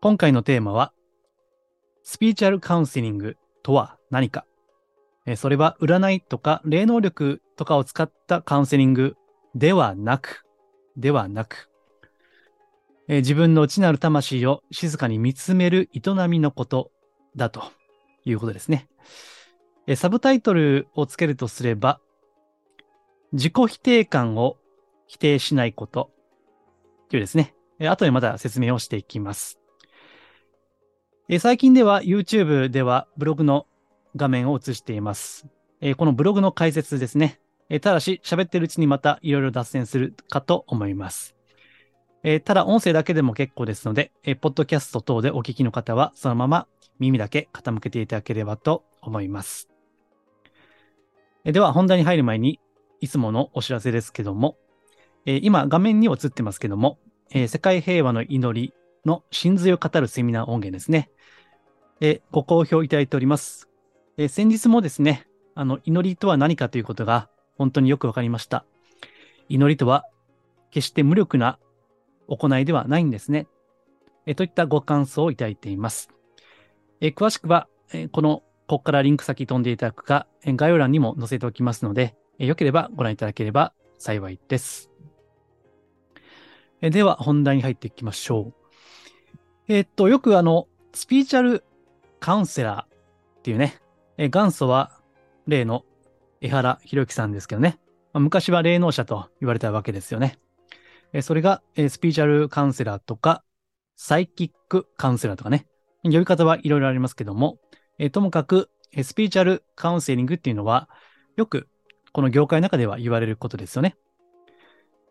今回のテーマは、スピーチャルカウンセリングとは何かそれは占いとか霊能力とかを使ったカウンセリングではなく、ではなく、自分の内なる魂を静かに見つめる営みのことだということですね。サブタイトルをつけるとすれば、自己否定感を否定しないことというですね。後でまた説明をしていきます。え最近では YouTube ではブログの画面を映しています。えこのブログの解説ですね。えただし喋ってるうちにまたいろいろ脱線するかと思います。えただ音声だけでも結構ですので、えーポッドキャスト等でお聞きの方はそのまま耳だけ傾けていただければと思います。えでは本題に入る前にいつものお知らせですけども、え今画面に映ってますけども、え世界平和の祈りの真髄を語るセミナー音源ですね。えご好評いただいております。え先日もですね、あの、祈りとは何かということが本当によくわかりました。祈りとは決して無力な行いではないんですね。えといったご感想をいただいています。え詳しくは、えこの、ここからリンク先飛んでいただくか、え概要欄にも載せておきますので、えよければご覧いただければ幸いです。えでは、本題に入っていきましょう。えっと、よくあの、スピーチャルカウンセラーっていうね、え元祖は例の江原博之さんですけどね、まあ昔は霊能者と言われたわけですよね。えそれが、えスピーチャルカウンセラーとか、サイキックカウンセラーとかね、呼び方はいろいろありますけども、えともかく、えスピーチャルカウンセリングっていうのは、よくこの業界の中では言われることですよね。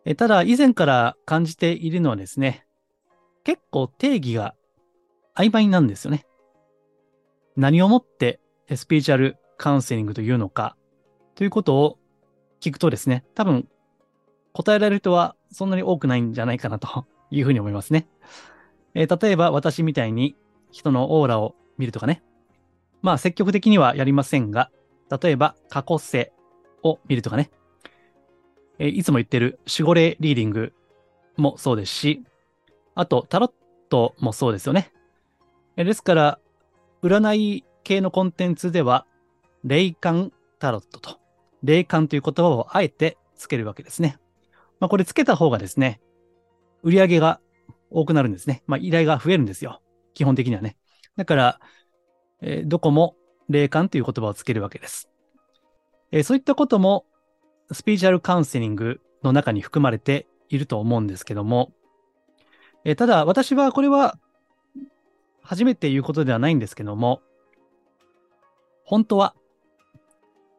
えただ、以前から感じているのはですね、結構定義が曖昧なんですよね。何をもってスピーチャルカウンセリングというのかということを聞くとですね、多分答えられる人はそんなに多くないんじゃないかなというふうに思いますね。えー例えば私みたいに人のオーラを見るとかね。まあ積極的にはやりませんが、例えば過去世を見るとかね。えーいつも言ってる守護霊リーディングもそうですし、あとタロットもそうですよね。えーですから、占い系のコンテンツでは、霊感タロットと、霊感という言葉をあえてつけるわけですね。まあ、これつけた方がですね、売り上げが多くなるんですね。まあ、依頼が増えるんですよ。基本的にはね。だから、えーどこも霊感という言葉をつけるわけです。えーそういったことも、スピーチャルカウンセリングの中に含まれていると思うんですけども、えーただ私はこれは初めて言うことではないんですけども、本当は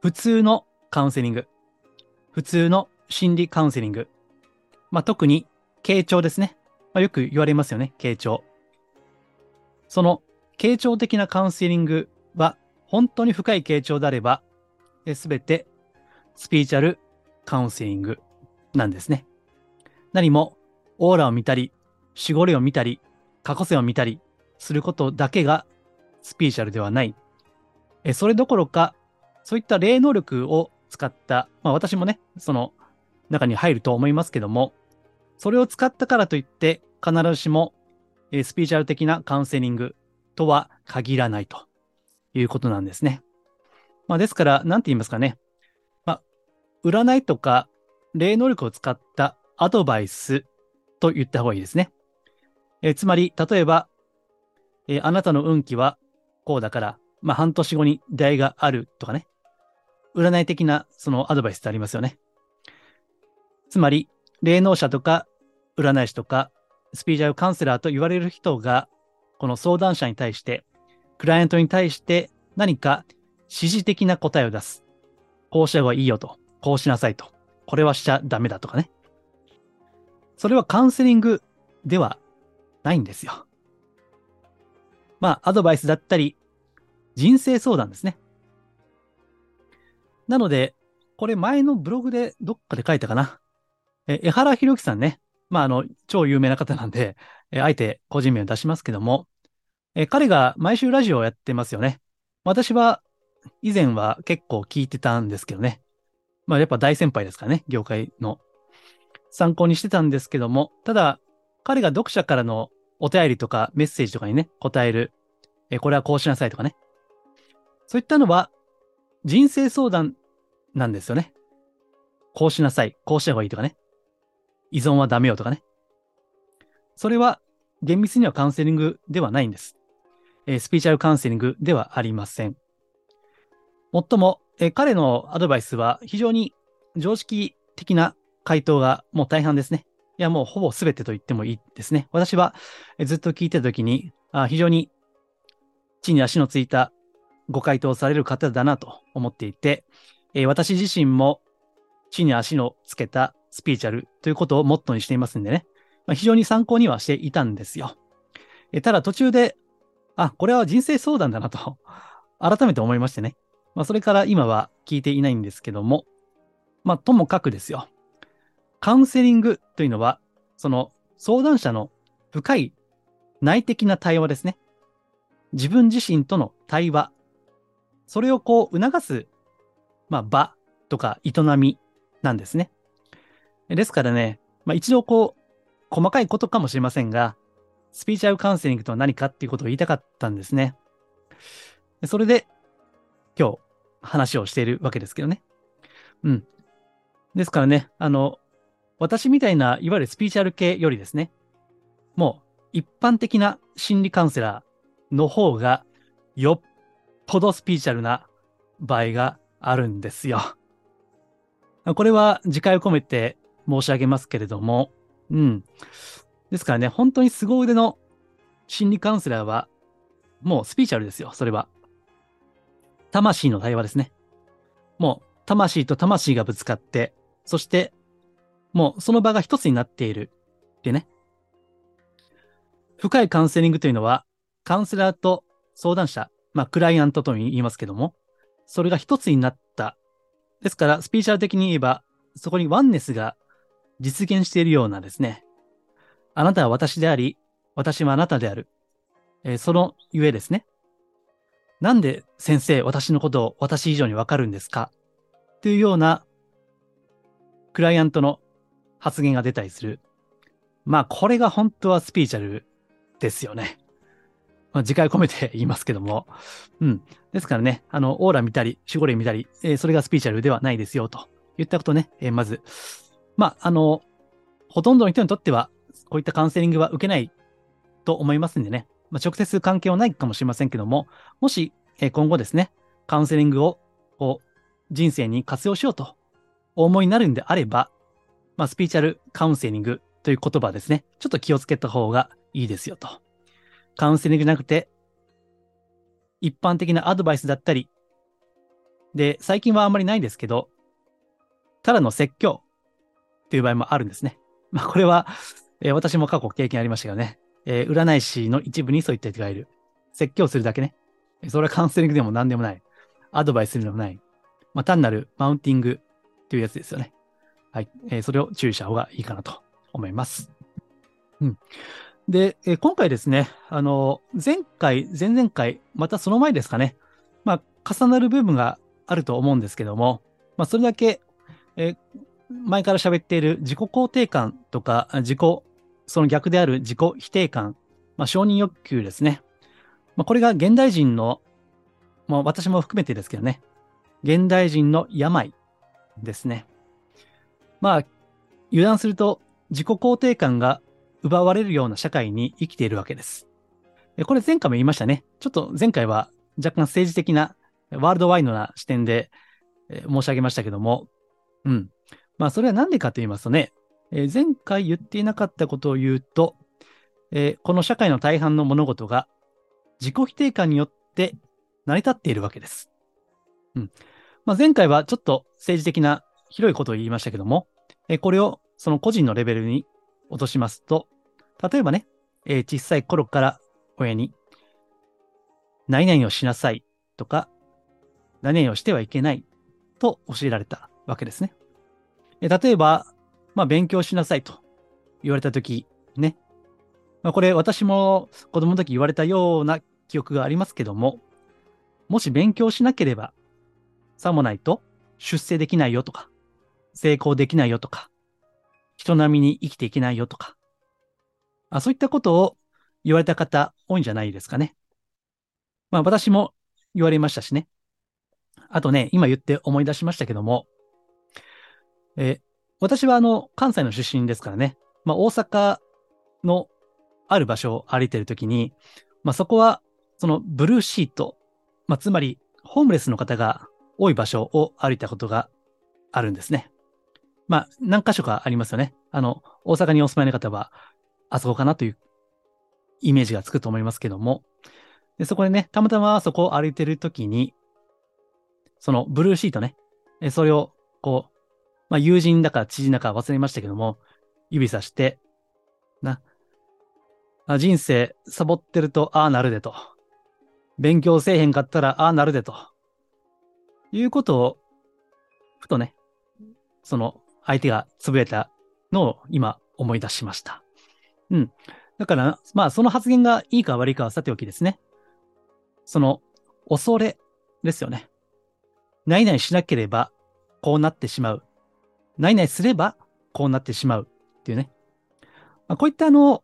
普通のカウンセリング、普通の心理カウンセリング、まあ、特に傾聴ですね。まあ、よく言われますよね、傾聴。その傾聴的なカウンセリングは本当に深い傾聴であれば、すべてスピーチャルカウンセリングなんですね。何もオーラを見たり、守護霊を見たり、過去世を見たりすることだけがスピーチャルではない。えそれどころか、そういった霊能力を使った、まあ私もね、その中に入ると思いますけども、それを使ったからといって、必ずしも、えスピーチャル的なカウンセリングとは限らないということなんですね。まあですから、なんて言いますかね。まあ、占いとか霊能力を使ったアドバイスと言った方がいいですね。えつまり、例えば、えーあなたの運気はこうだから、まあ半年後に出会いがあるとかね。占い的なそのアドバイスってありますよね。つまり、霊能者とか占い師とかスピーチャルカウンセラーと言われる人が、この相談者に対して、クライアントに対して何か指示的な答えを出す。こうした方がいいよと。こうしなさいと。これはしちゃダメだとかね。それはカウンセリングではないんですよ。まあ、アドバイスだったり、人生相談ですね。なので、これ前のブログでどっかで書いたかな。え、江原博樹さんね。まあ、あの、超有名な方なんで、え、あえて個人名を出しますけども、え、彼が毎週ラジオをやってますよね。私は以前は結構聞いてたんですけどね。まあ、やっぱ大先輩ですからね、業界の。参考にしてたんですけども、ただ、彼が読者からのお便りとかメッセージとかにね、答える、え、これはこうしなさいとかね。そういったのは人生相談なんですよね。こうしなさい、こうした方がいいとかね。依存はダメよとかね。それは厳密にはカウンセリングではないんです。え、スピーチャルカウンセリングではありません。もっとも、え、彼のアドバイスは非常に常識的な回答がもう大半ですね。いや、もうほぼ全てと言ってもいいですね。私はずっと聞いてた時に、あ非常に地に足のついたご回答される方だなと思っていて、えー、私自身も地に足のつけたスピーチャルということをモットーにしていますんでね、まあ、非常に参考にはしていたんですよ。えー、ただ途中で、あ、これは人生相談だなと改めて思いましてね。まあ、それから今は聞いていないんですけども、まあ、ともかくですよ。カウンセリングというのは、その相談者の深い内的な対話ですね。自分自身との対話。それをこう促す、まあ、場とか営みなんですね。ですからね、まあ、一度こう、細かいことかもしれませんが、スピーチャルカウンセリングとは何かっていうことを言いたかったんですね。それで、今日話をしているわけですけどね。うん。ですからね、あの、私みたいないわゆるスピーチャル系よりですね、もう一般的な心理カウンセラーの方がよっぽどスピーチャルな場合があるんですよ。これは自戒を込めて申し上げますけれども、うん。ですからね、本当に凄腕の心理カウンセラーは、もうスピーチャルですよ、それは。魂の対話ですね。もう、魂と魂がぶつかって、そしてもうその場が一つになっているってね。深いカウンセリングというのは、カウンセラーと相談者、まあ、クライアントと言いますけども、それが一つになった。ですから、スピーチャル的に言えば、そこにワンネスが実現しているようなですね。あなたは私であり、私はあなたである。えー、そのゆえですね。なんで先生、私のことを私以上にわかるんですか？というような、クライアントの発言が出たりする。まあ、これが本当はスピーチャルですよね。まあ、次回込めて言いますけども。うん。ですからね、あの、オーラ見たり、守護霊見たり、えー、それがスピーチャルではないですよ、と言ったことね、えー、まず。まあ、あの、ほとんどの人にとっては、こういったカウンセリングは受けないと思いますんでね。まあ、直接関係はないかもしれませんけども、もし、えー、今後ですね、カウンセリングを、こう、人生に活用しようとお思いになるんであれば、まあ、スピーチャルカウンセリングという言葉ですね。ちょっと気をつけた方がいいですよと。カウンセリングじゃなくて、一般的なアドバイスだったり、で、最近はあんまりないんですけど、ただの説教っていう場合もあるんですね。まあ、これは、えー、私も過去経験ありましたけどね。えー、占い師の一部にそういった人がいる。説教するだけね。それはカウンセリングでも何でもない。アドバイスするでもない。まあ、単なるマウンティングというやつですよね。はい。えー、それを注意した方がいいかなと思います。うん。で、えー、今回ですね、あの、前回、前々回、またその前ですかね、まあ、重なる部分があると思うんですけども、まあ、それだけ、えー、前から喋っている自己肯定感とか、自己、その逆である自己否定感、まあ、承認欲求ですね。まあ、これが現代人の、まあ、私も含めてですけどね、現代人の病ですね。まあ、油断すると自己肯定感が奪われるような社会に生きているわけです。これ前回も言いましたね。ちょっと前回は若干政治的なワールドワイドな視点で申し上げましたけども、うん。まあ、それは何でかと言いますとね、前回言っていなかったことを言うと、この社会の大半の物事が自己否定感によって成り立っているわけです。うん。まあ、前回はちょっと政治的な広いことを言いましたけども、えこれをその個人のレベルに落としますと、例えばね、えー小さい頃から親に、何々をしなさいとか、何々をしてはいけないと教えられたわけですね。え例えば、まあ、勉強しなさいと言われたとき、ね。まあ、これ私も子供の時言われたような記憶がありますけども、もし勉強しなければ、さもないと出世できないよとか、成功できないよとか、人並みに生きていけないよとか、あそういったことを言われた方多いんじゃないですかね。まあ私も言われましたしね。あとね、今言って思い出しましたけども、え私はあの、関西の出身ですからね、まあ大阪のある場所を歩いてるときに、まあそこは、そのブルーシート、まあつまり、ホームレスの方が多い場所を歩いたことがあるんですね。まあ、何箇所かありますよね。あの、大阪にお住まいの方は、あそこかなというイメージがつくと思いますけども、でそこでね、たまたまそこを歩いてるときに、そのブルーシートね、えそれを、こう、まあ、友人だか知人だか忘れましたけども、指さして、な、あ人生サボってるとああなるでと。勉強せえへんかったらああなるでと。いうことを、ふとね、その相手がつぶやいたのを今思い出しました。うん。だから、まあその発言がいいか悪いかはさておきですね。その恐れですよね。何々しなければこうなってしまう。何々すればこうなってしまうっていうね。まあ、こういったあの、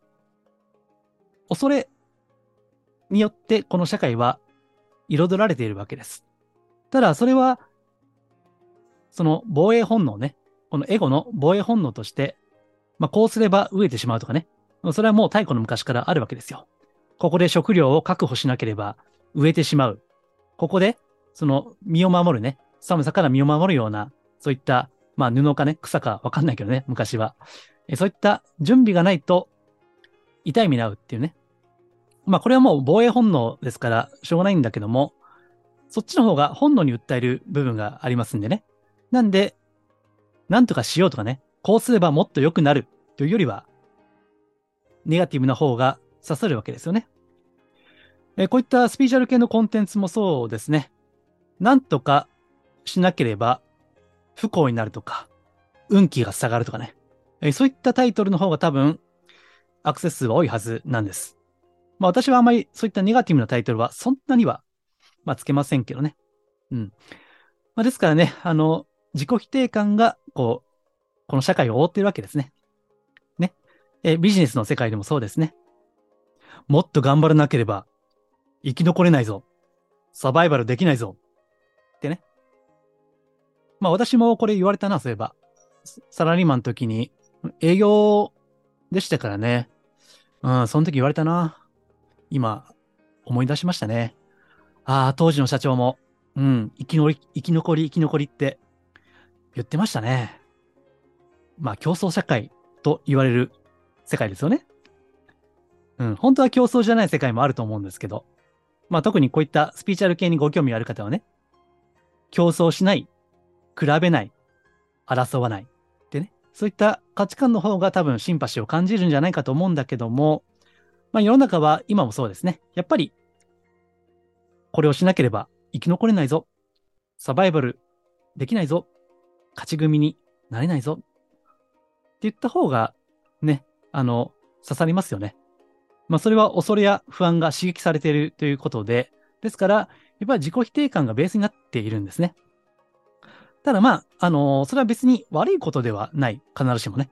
恐れによってこの社会は彩られているわけです。ただそれは、その防衛本能ね、このエゴの防衛本能として、まあこうすれば飢えてしまうとかね。それはもう太古の昔からあるわけですよ。ここで食料を確保しなければ飢えてしまう。ここで、その身を守るね、寒さから身を守るような、そういった、まあ布かね、草かわかんないけどね、昔は。そういった準備がないと痛い目に遭うっていうね。まあこれはもう防衛本能ですからしょうがないんだけども、そっちの方が本能に訴える部分がありますんでね。なんで、なんとかしようとかね、こうすればもっと良くなるというよりは、ネガティブな方が刺さるわけですよね。えこういったスピーチャル系のコンテンツもそうですね。なんとかしなければ不幸になるとか、運気が下がるとかね。えそういったタイトルの方が多分アクセス数が多いはずなんです。まあ私はあまりそういったネガティブなタイトルはそんなには、まあ、つけませんけどね。うん。まあですからね、あの、自己否定感がこう、この社会を覆っているわけですね。ね。えビジネスの世界でもそうですね。もっと頑張らなければ生き残れないぞ。サバイバルできないぞ。ってね。まあ私もこれ言われたな、そういえば。サラリーマンの時に営業でしたからね。うん、その時言われたな。今、思い出しましたね。ああ、当時の社長も、うん、生き残り、生き残り、生き残りって言ってましたね。まあ競争社会と言われる世界ですよね。うん、本当は競争じゃない世界もあると思うんですけど、まあ特にこういったスピーチャル系にご興味ある方はね、競争しない、比べない、争わないってね、そういった価値観の方が多分シンパシーを感じるんじゃないかと思うんだけども、まあ世の中は今もそうですね。やっぱり、これをしなければ生き残れないぞ。サバイバルできないぞ。勝ち組になれないぞ。って言った方が、ね、あの、刺さりますよね。まあそれは恐れや不安が刺激されているということで、ですから、やっぱり自己否定感がベースになっているんですね。ただまあ、あのそれは別に悪いことではない。必ずしもね。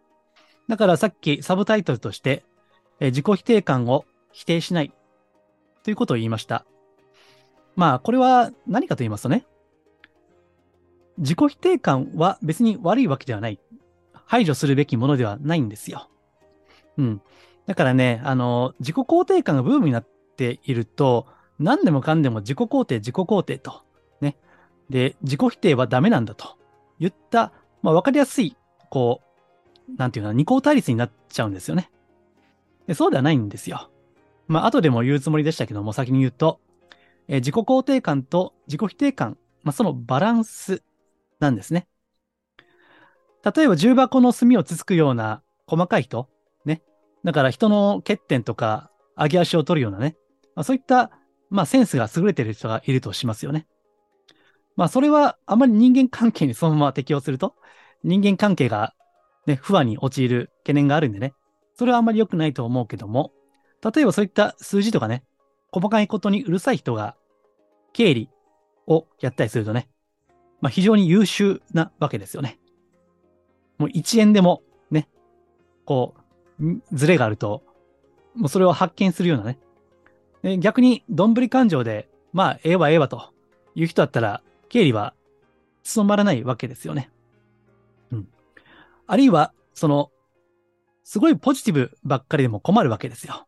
だからさっきサブタイトルとして、え自己否定感を否定しないということを言いました。まあ、これは何かと言いますとね、自己否定感は別に悪いわけではない。排除するべきものではないんですよ。うん。だからね、あの、自己肯定感がブームになっていると、何でもかんでも自己肯定、自己肯定と。ね。で、自己否定はダメなんだと言った、まあ、わかりやすい、こう、なんていうの、二項対立になっちゃうんですよね。でそうではないんですよ。まあ、後でも言うつもりでしたけども、先に言うと、え自己肯定感と自己否定感、まあ、そのバランスなんですね。例えば重箱の隅をつつくような細かい人、ね。だから人の欠点とか、上げ足を取るようなね、まあ、そういった、まあ、センスが優れてる人がいるとしますよね。まあ、それはあまり人間関係にそのまま適用すると、人間関係がね、不安に陥る懸念があるんでね、それはあまり良くないと思うけども、例えばそういった数字とかね、細かいことにうるさい人が経理をやったりするとね、まあ非常に優秀なわけですよね。もう1円でもね、こう、ズレがあると、もうそれを発見するようなね。で逆に、どんぶり感情で、まあ、ええわええわという人だったら、経理は務まらないわけですよね。うん。あるいは、その、すごいポジティブばっかりでも困るわけですよ。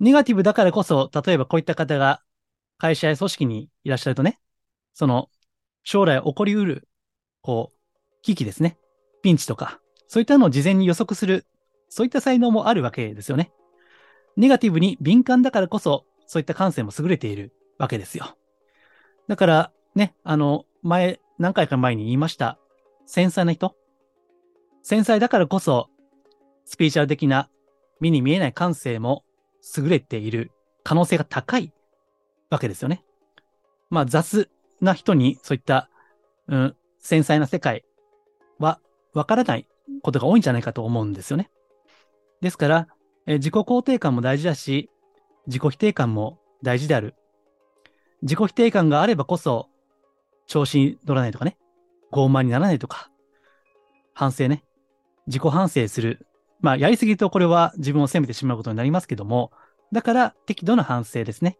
ネガティブだからこそ、例えばこういった方が会社や組織にいらっしゃるとね、その、将来起こりうる、こう、危機ですね。ピンチとか、そういったのを事前に予測する、そういった才能もあるわけですよね。ネガティブに敏感だからこそ、そういった感性も優れているわけですよ。だから、ね、あの、前、何回か前に言いました、繊細な人。繊細だからこそ、スピーチャル的な目に見えない感性も優れている可能性が高いわけですよね。まあ雑な人にそういった、うん、繊細な世界はわからないことが多いんじゃないかと思うんですよね。ですから、え自己肯定感も大事だし、自己否定感も大事である。自己否定感があればこそ、調子に乗らないとかね、傲慢にならないとか、反省ね、自己反省する。まあ、やりすぎるとこれは自分を責めてしまうことになりますけども、だから適度な反省ですね。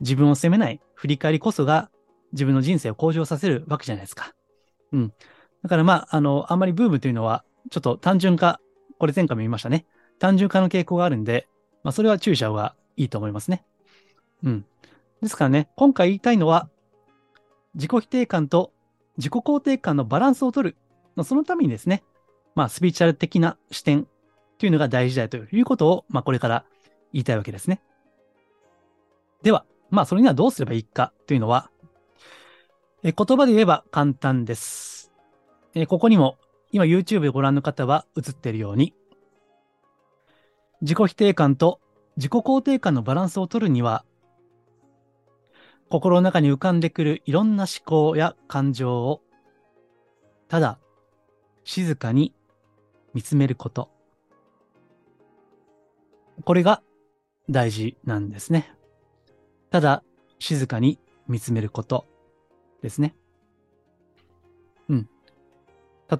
自分を責めない振り返りこそが自分の人生を向上させるわけじゃないですか。うん。だからまあ、あの、あんまりブームというのは、ちょっと単純化、これ前回も言いましたね。単純化の傾向があるんで、まあ、それは注意した方がいいと思いますね。うん。ですからね、今回言いたいのは、自己否定感と自己肯定感のバランスを取る。そのためにですね、まあ、スピーチャル的な視点というのが大事だということを、まあ、これから言いたいわけですね。では、まあ、それにはどうすればいいかというのは、え言葉で言えば簡単です。えここにも、今 YouTube でご覧の方は映っているように、自己否定感と自己肯定感のバランスを取るには、心の中に浮かんでくるいろんな思考や感情を、ただ、静かに見つめること。これが大事なんですね。ただ、静かに見つめることですね。うん。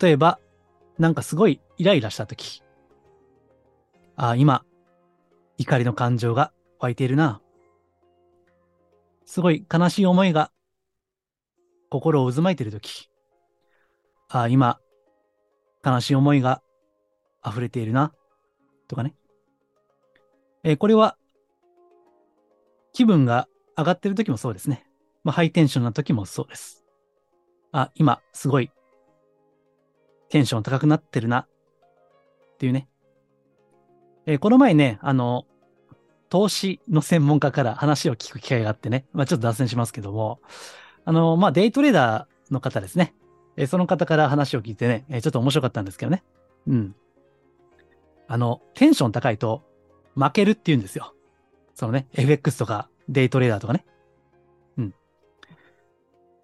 例えば、なんかすごいイライラしたとき。ああ、今、怒りの感情が湧いているな。すごい悲しい思いが心を渦巻いているとき。ああ、今、悲しい思いが溢れているな。とかね。えー、これは、気分が上がってる時もそうですね。まあ、ハイテンションな時もそうです。あ、今、すごい、テンション高くなってるな。っていうね。えー、この前ね、あの、投資の専門家から話を聞く機会があってね、まあ、ちょっと脱線しますけども、あの、まあ、デイトレーダーの方ですね。えー、その方から話を聞いてね、えー、ちょっと面白かったんですけどね。うん。あの、テンション高いと、負けるって言うんですよ。そのね、FX とかデイトレーダーとかね。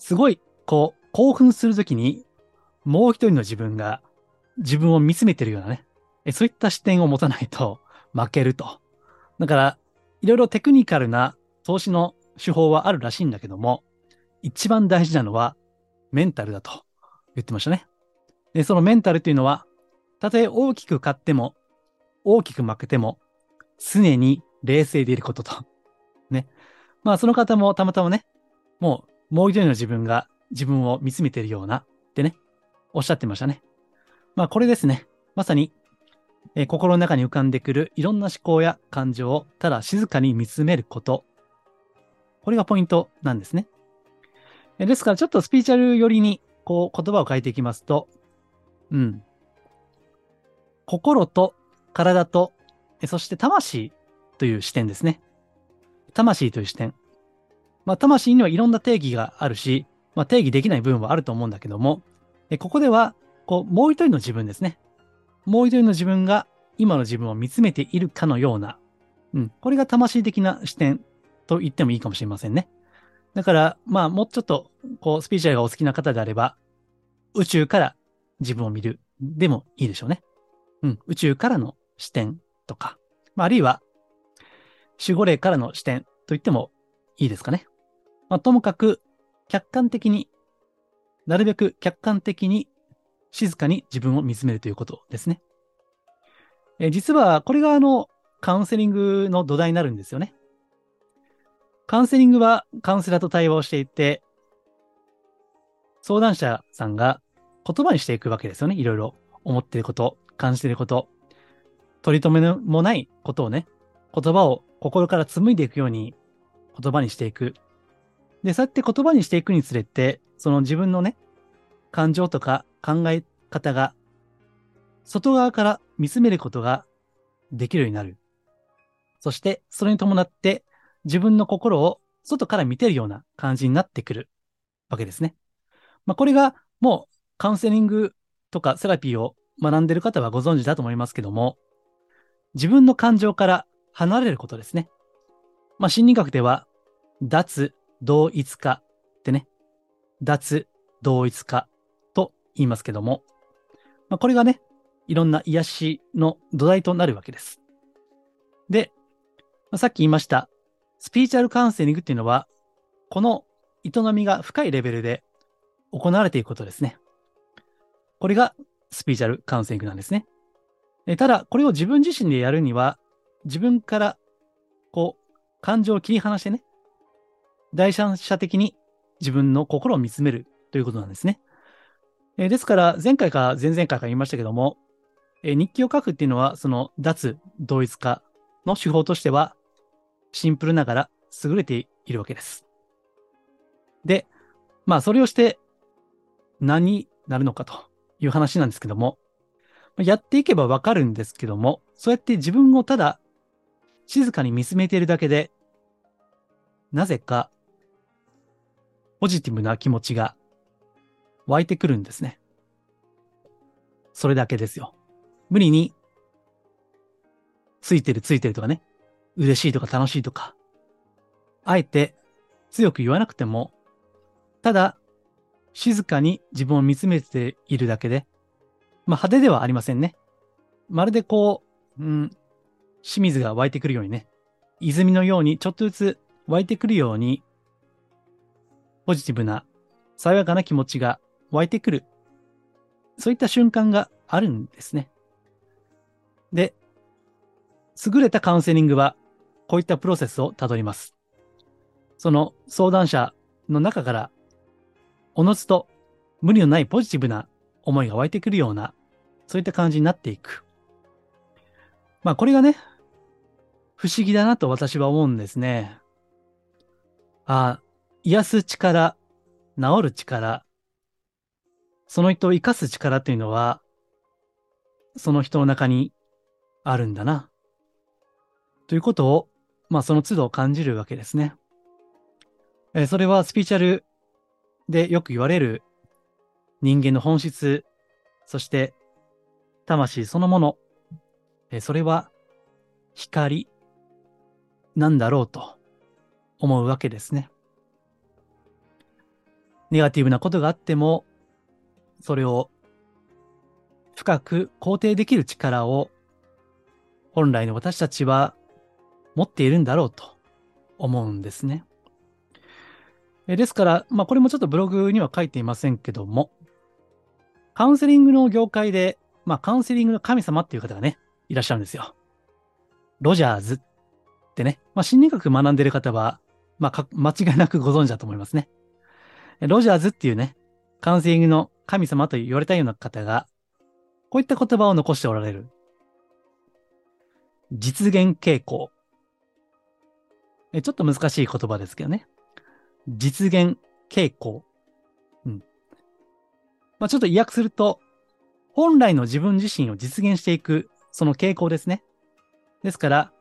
すごい、こう、興奮するときに、もう一人の自分が自分を見つめてるようなね、そういった視点を持たないと負けると。だから、いろいろテクニカルな投資の手法はあるらしいんだけども、一番大事なのはメンタルだと言ってましたね。で、そのメンタルっていうのは、たとえ大きく勝っても、大きく負けても、常に冷静でいることと。ね。まあ、その方もたまたまね、もう、もう一人の自分が自分を見つめているような、ってね、おっしゃってましたね。まあ、これですね。まさに、えー、心の中に浮かんでくるいろんな思考や感情をただ静かに見つめること。これがポイントなんですね。えー、ですから、ちょっとスピーチャル寄りに、こう、言葉を変えていきますと、うん。心と体とそして魂という視点ですね。魂という視点。まあ、魂にはいろんな定義があるし、まあ、定義できない部分はあると思うんだけども、ここでは、こう、もう一人の自分ですね。もう一人の自分が今の自分を見つめているかのような、うん、これが魂的な視点と言ってもいいかもしれませんね。だから、まあ、もうちょっと、こう、スピーチュアルがお好きな方であれば、宇宙から自分を見るでもいいでしょうね。うん、宇宙からの視点とか、まあ、あるいは、守護霊からの視点と言ってもいいですかね。まあ、ともかく、客観的に、なるべく客観的に静かに自分を見つめるということですね。え実は、これがあの、カウンセリングの土台になるんですよね。カウンセリングはカウンセラーと対話をしていて、相談者さんが言葉にしていくわけですよね。いろいろ思っていること、感じていること、取り留めもないことをね、言葉を心から紡いでいくように言葉にしていく。で、そうやって言葉にしていくにつれて、その自分のね、感情とか考え方が、外側から見つめることができるようになる。そして、それに伴って自分の心を外から見てるような感じになってくるわけですね。まあ、これがもうカウンセリングとかセラピーを学んでる方はご存知だと思いますけども、自分の感情から離れることですね。まあ、心理学では、脱同一化ってね、脱同一化と言いますけども、まあ、これがね、いろんな癒しの土台となるわけです。で、まあ、さっき言いました、スピーチャルカウンセリングっていうのは、この営みが深いレベルで行われていくことですね。これがスピーチャルカウンセリングなんですね。ただ、これを自分自身でやるには、自分から、こう、感情を切り離してね、第三者的に自分の心を見つめるということなんですね。えですから、前回か前々回か言いましたけども、え日記を書くっていうのは、その脱同一化の手法としては、シンプルながら優れているわけです。で、まあ、それをして何になるのかという話なんですけども、やっていけばわかるんですけども、そうやって自分をただ静かに見つめているだけで、なぜかポジティブな気持ちが湧いてくるんですね。それだけですよ。無理に、ついてるついてるとかね、嬉しいとか楽しいとか、あえて強く言わなくても、ただ静かに自分を見つめているだけで、まあ派手ではありませんね。まるでこう、うん、清水が湧いてくるようにね、泉のようにちょっとずつ湧いてくるように、ポジティブな、爽やかな気持ちが湧いてくる。そういった瞬間があるんですね。で、優れたカウンセリングは、こういったプロセスをたどります。その相談者の中から、おのずと無理のないポジティブな思いが湧いてくるような、そういった感じになっていく。まあこれがね、不思議だなと私は思うんですね。ああ、癒す力、治る力、その人を生かす力というのは、その人の中にあるんだな。ということを、まあその都度感じるわけですね。えー、それはスピーチャルでよく言われる人間の本質、そして魂そのもの、えー、それは光なんだろうと思うわけですね。ネガティブなことがあっても、それを深く肯定できる力を本来の私たちは持っているんだろうと思うんですね。えですから、まあこれもちょっとブログには書いていませんけども、カウンセリングの業界で、まあカウンセリングの神様っていう方がね、いらっしゃるんですよ。ロジャーズってね、まあ心理学学んでる方は、まあ間違いなくご存知だと思いますね。ロジャーズっていうね、カウンセリングの神様と言われたような方が、こういった言葉を残しておられる。実現傾向。ちょっと難しい言葉ですけどね。実現傾向。うん。まあ、ちょっと意訳すると、本来の自分自身を実現していく、その傾向ですね。ですから、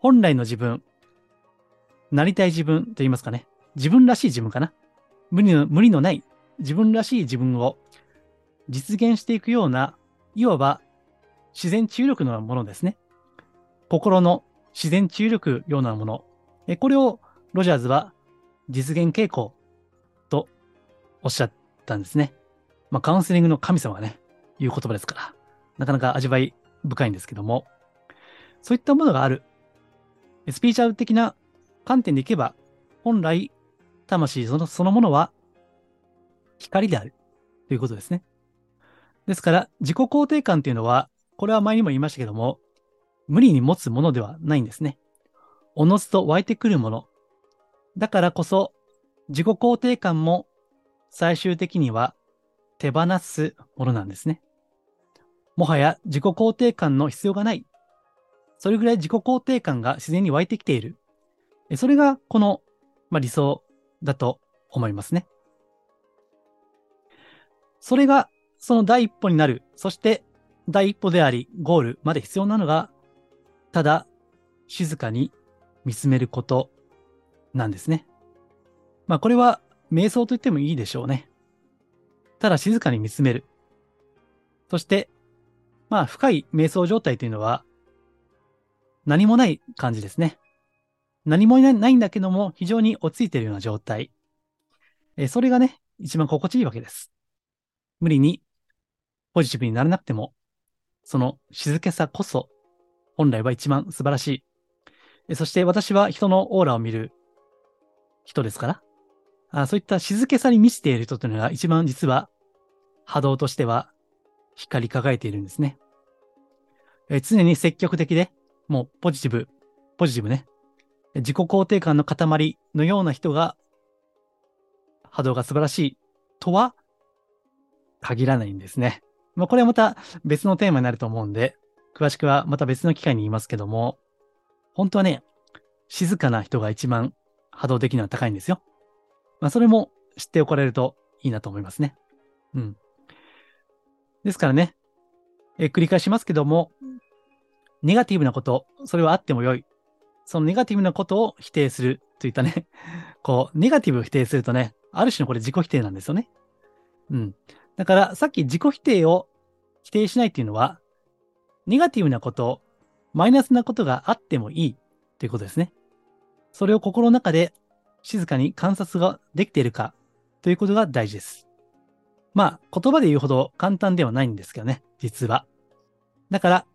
本来の自分、なりたい自分と言いますかね。自分らしい自分かな？無理の無理のない自分らしい自分を実現していくような、いわば自然治癒力のものですね。心の自然治癒力ようなもの。えこれをロジャーズは実現傾向とおっしゃったんですね。まあ、カウンセリングの神様がね、言う言葉ですから、なかなか味わい深いんですけども、そういったものがある。スピーチャル的な観点でいけば、本来、魂そのそのものは光であるということですね。ですから、自己肯定感というのは、これは前にも言いましたけども、無理に持つものではないんですね。おのずと湧いてくるもの。だからこそ、自己肯定感も最終的には手放すものなんですね。もはや自己肯定感の必要がない。それぐらい自己肯定感が自然に湧いてきている。それがこの、まあ、理想だと思いますね。それがその第一歩になる。そして第一歩であり、ゴールまで必要なのが、ただ静かに見つめることなんですね。まあこれは瞑想と言ってもいいでしょうね。ただ静かに見つめる。そして、まあ深い瞑想状態というのは何もない感じですね。何もないんだけども非常に落ち着いているような状態。えそれがね、一番心地いいわけです。無理にポジティブにならなくても、その静けさこそ本来は一番素晴らしい。えそして私は人のオーラを見る人ですから、あそういった静けさに満ちている人というのが一番実は波動としては光り輝いているんですね。え常に積極的で、もうポジティブ、ポジティブね。自己肯定感の塊のような人が波動が素晴らしいとは限らないんですね。まあこれはまた別のテーマになると思うんで、詳しくはまた別の機会に言いますけども、本当はね、静かな人が一番波動的には高いんですよ。まあ、それも知っておかれるといいなと思いますね。うん。ですからね、え繰り返しますけども、ネガティブなこと、それはあってもよい。そのネガティブなことを否定するといったね、こう、ネガティブを否定するとね、ある種のこれ自己否定なんですよね。うん。だから、さっき自己否定を否定しないっていうのは、ネガティブなこと、マイナスなことがあってもいいということですね。それを心の中で静かに観察ができているかということが大事です。まあ、言葉で言うほど簡単ではないんですけどね、実は。だから、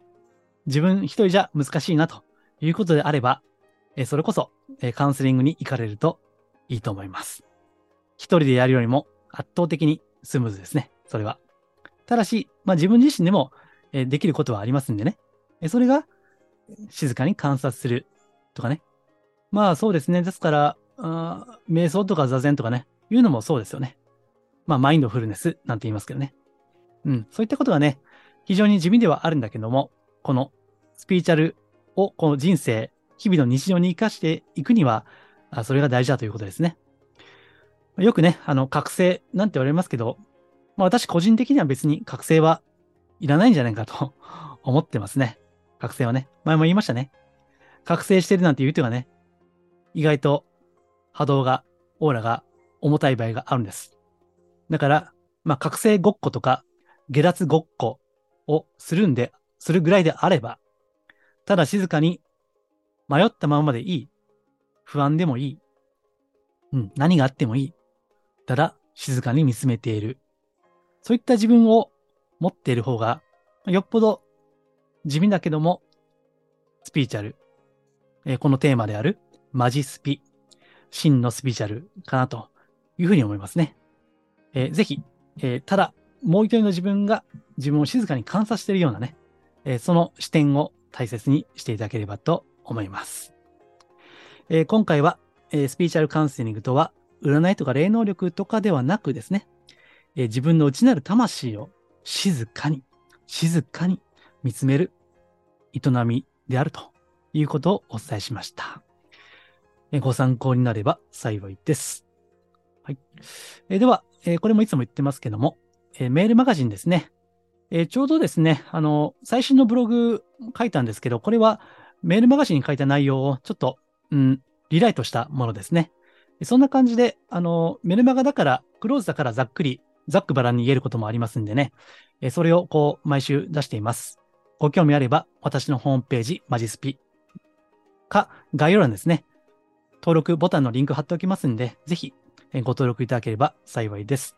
自分一人じゃ難しいなということであれば、えそれこそ、えカウンセリングに行かれるといいと思います。一人でやるよりも圧倒的にスムーズですね、それは。ただし、まあ自分自身でも、えできることはありますんでね。えそれが静かに観察するとかね。まあそうですね。ですから、あ瞑想とか座禅とかね、いうのもそうですよね。まあ、マインドフルネスなんて言いますけどね。うん、そういったことがね、非常に地味ではあるんだけども、このスピーチャルをこの人生、日々の日常に生かしていくには、それが大事だということですね。よくね、あの、覚醒なんて言われますけど、まあ私個人的には別に覚醒はいらないんじゃないかと 思ってますね。覚醒はね。前も言いましたね。覚醒してるなんて言うてはね、意外と波動が、オーラが重たい場合があるんです。だから、まあ、覚醒ごっことか、下脱ごっこをするんで、するぐらいであれば、ただ静かに迷ったままでいい。不安でもいい。うん、何があってもいい。ただ静かに見つめている。そういった自分を持っている方が、よっぽど地味だけども、スピーチャル、えー、このテーマであるマジスピ真のスピーチャルかなというふうに思いますね。えー、ぜひ、えー、ただ、もう一人の自分が自分を静かに観察しているようなね、えー、その視点を大切にしていただければと思います。え今回は、えスピーチャルカウンセリングとは、占いとか霊能力とかではなくですね、え自分の内なる魂を静かに、静かに見つめる営みであるということをお伝えしました。えご参考になれば幸いです。はい。えでは、えこれもいつも言ってますけども、えメールマガジンですね。えちょうどですね、あの、最新のブログ書いたんですけど、これはメールマガジンに書いた内容をちょっと、うん、リライトしたものですね。そんな感じで、あの、メルマガだから、クローズだからざっくり、ざっくばらんに言えることもありますんでね、えそれをこう、毎週出しています。ご興味あれば、私のホームページ、マジスピか、概要欄ですね。登録ボタンのリンク貼っておきますんで、ぜひご登録いただければ幸いです。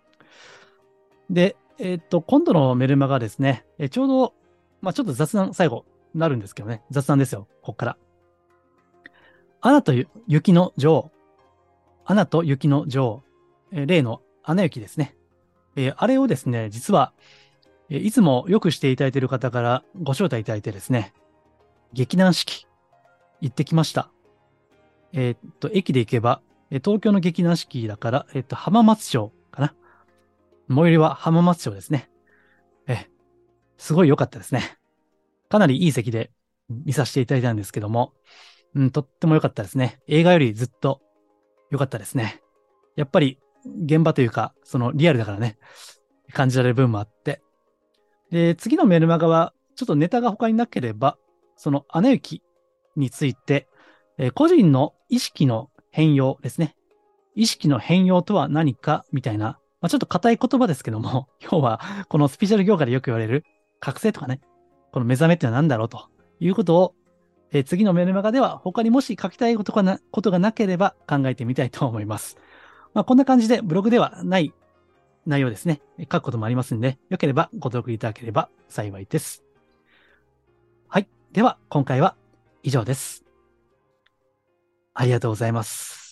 で、えっ、と、今度のメルマガですね、えちょうど、まあちょっと雑談最後なるんですけどね、雑談ですよ、こっから。アナと雪の女王、アナと雪の女王、え例のアナ雪ですね。えー、あれをですね、実は、えいつもよくしていただいている方からご招待いただいてですね、劇団四季、行ってきました。えー、っと、駅で行けば、え東京の劇団四季だから、えっと、浜松町。最寄りは浜松町ですね。え、すごい良かったですね。かなりいい席で見させていただいたんですけども、うん、とっても良かったですね。映画よりずっと良かったですね。やっぱり現場というか、そのリアルだからね、感じられる部分もあって。で、次のメルマガは、ちょっとネタが他になければ、そのアナ雪について、えー、個人の意識の変容ですね。意識の変容とは何かみたいな、まあ、ちょっと硬い言葉ですけども、要は、このスピーチャル業界でよく言われる覚醒とかね、この目覚めってのは何だろうということを、えー、次のメルマガでは他にもし書きたいことがなことがなければ考えてみたいと思います。まあ、こんな感じでブログではない内容ですね。書くこともありますんで、よければご登録いただければ幸いです。はい。では、今回は以上です。ありがとうございます。